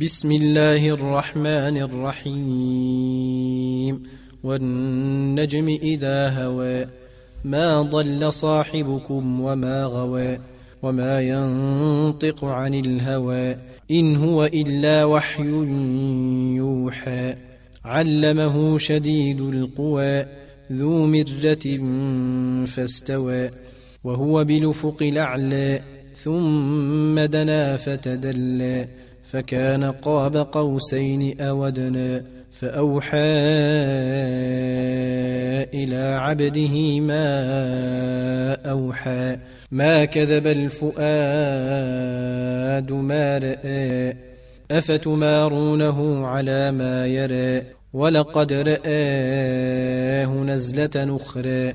بسم الله الرحمن الرحيم. والنجم إذا هوى ما ضل صاحبكم وما غوى وما ينطق عن الهوى إن هو إلا وحي يوحى. علمه شديد القوى ذو مرة فاستوى. وهو بالأفق الأعلى ثم دنا فتدلى. فكان قاب قوسين أودنا فأوحى إلى عبده ما أوحى. ما كذب الفؤاد ما رأى. أفتمارونه على ما يرى. ولقد رآه نزلة أخرى.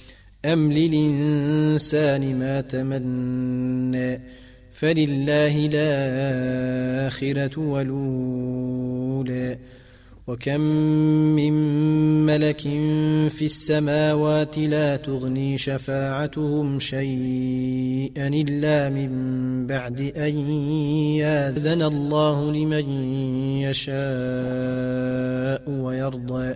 أم للإنسان ما تمنى فلله الآخرة والأولى وكم من ملك في السماوات لا تغني شفاعتهم شيئا إلا من بعد أن يأذن الله لمن يشاء ويرضى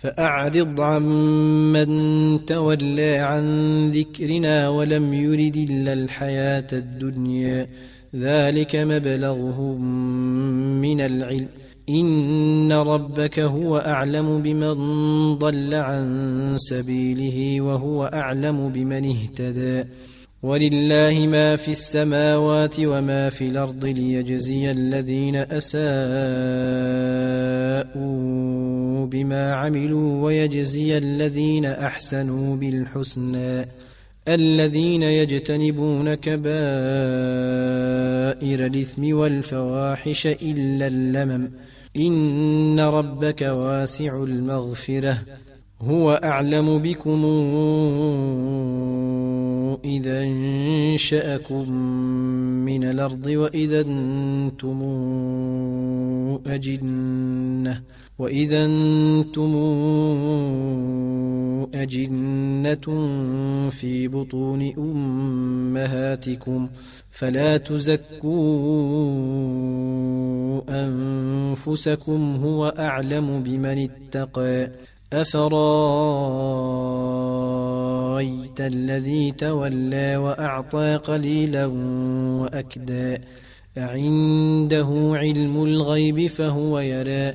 فأعرض عمن تولى عن ذكرنا ولم يرد إلا الحياة الدنيا. ذلك مبلغهم من العلم. إن ربك هو أعلم بمن ضل عن سبيله وهو أعلم بمن اهتدى. ولله ما في السماوات وما في الأرض ليجزي الذين أساءوا بما عملوا ويجزي الذين أحسنوا بالحسنى الذين يجتنبون كبائر الإثم والفواحش إلا اللمم إن ربك واسع المغفرة هو أعلم بكم إذا انشأكم من الأرض وإذا أنتم أجنة وإذا أنتم أجنة في بطون أمهاتكم فلا تزكوا أنفسكم هو أعلم بمن اتقى أفرايت الذي تولى وأعطى قليلا وأكدى أعنده علم الغيب فهو يرى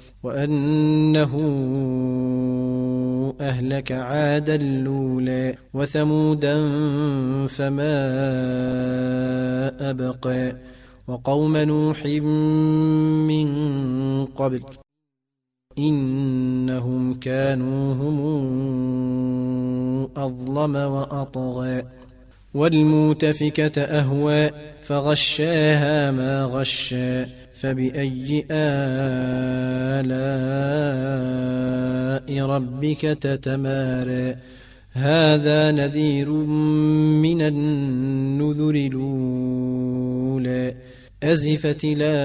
وأنه أهلك عادا الأولى وثمودا فما أبقى وقوم نوح من قبل إنهم كانوا هم أظلم وأطغى والموتفكة أهوى فغشاها ما غشى فبأي آلاء ربك تتمارى. هذا نذير من النذر الأولى. أزفت لازفة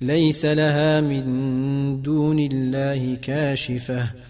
ليس لها من دون الله كاشفة.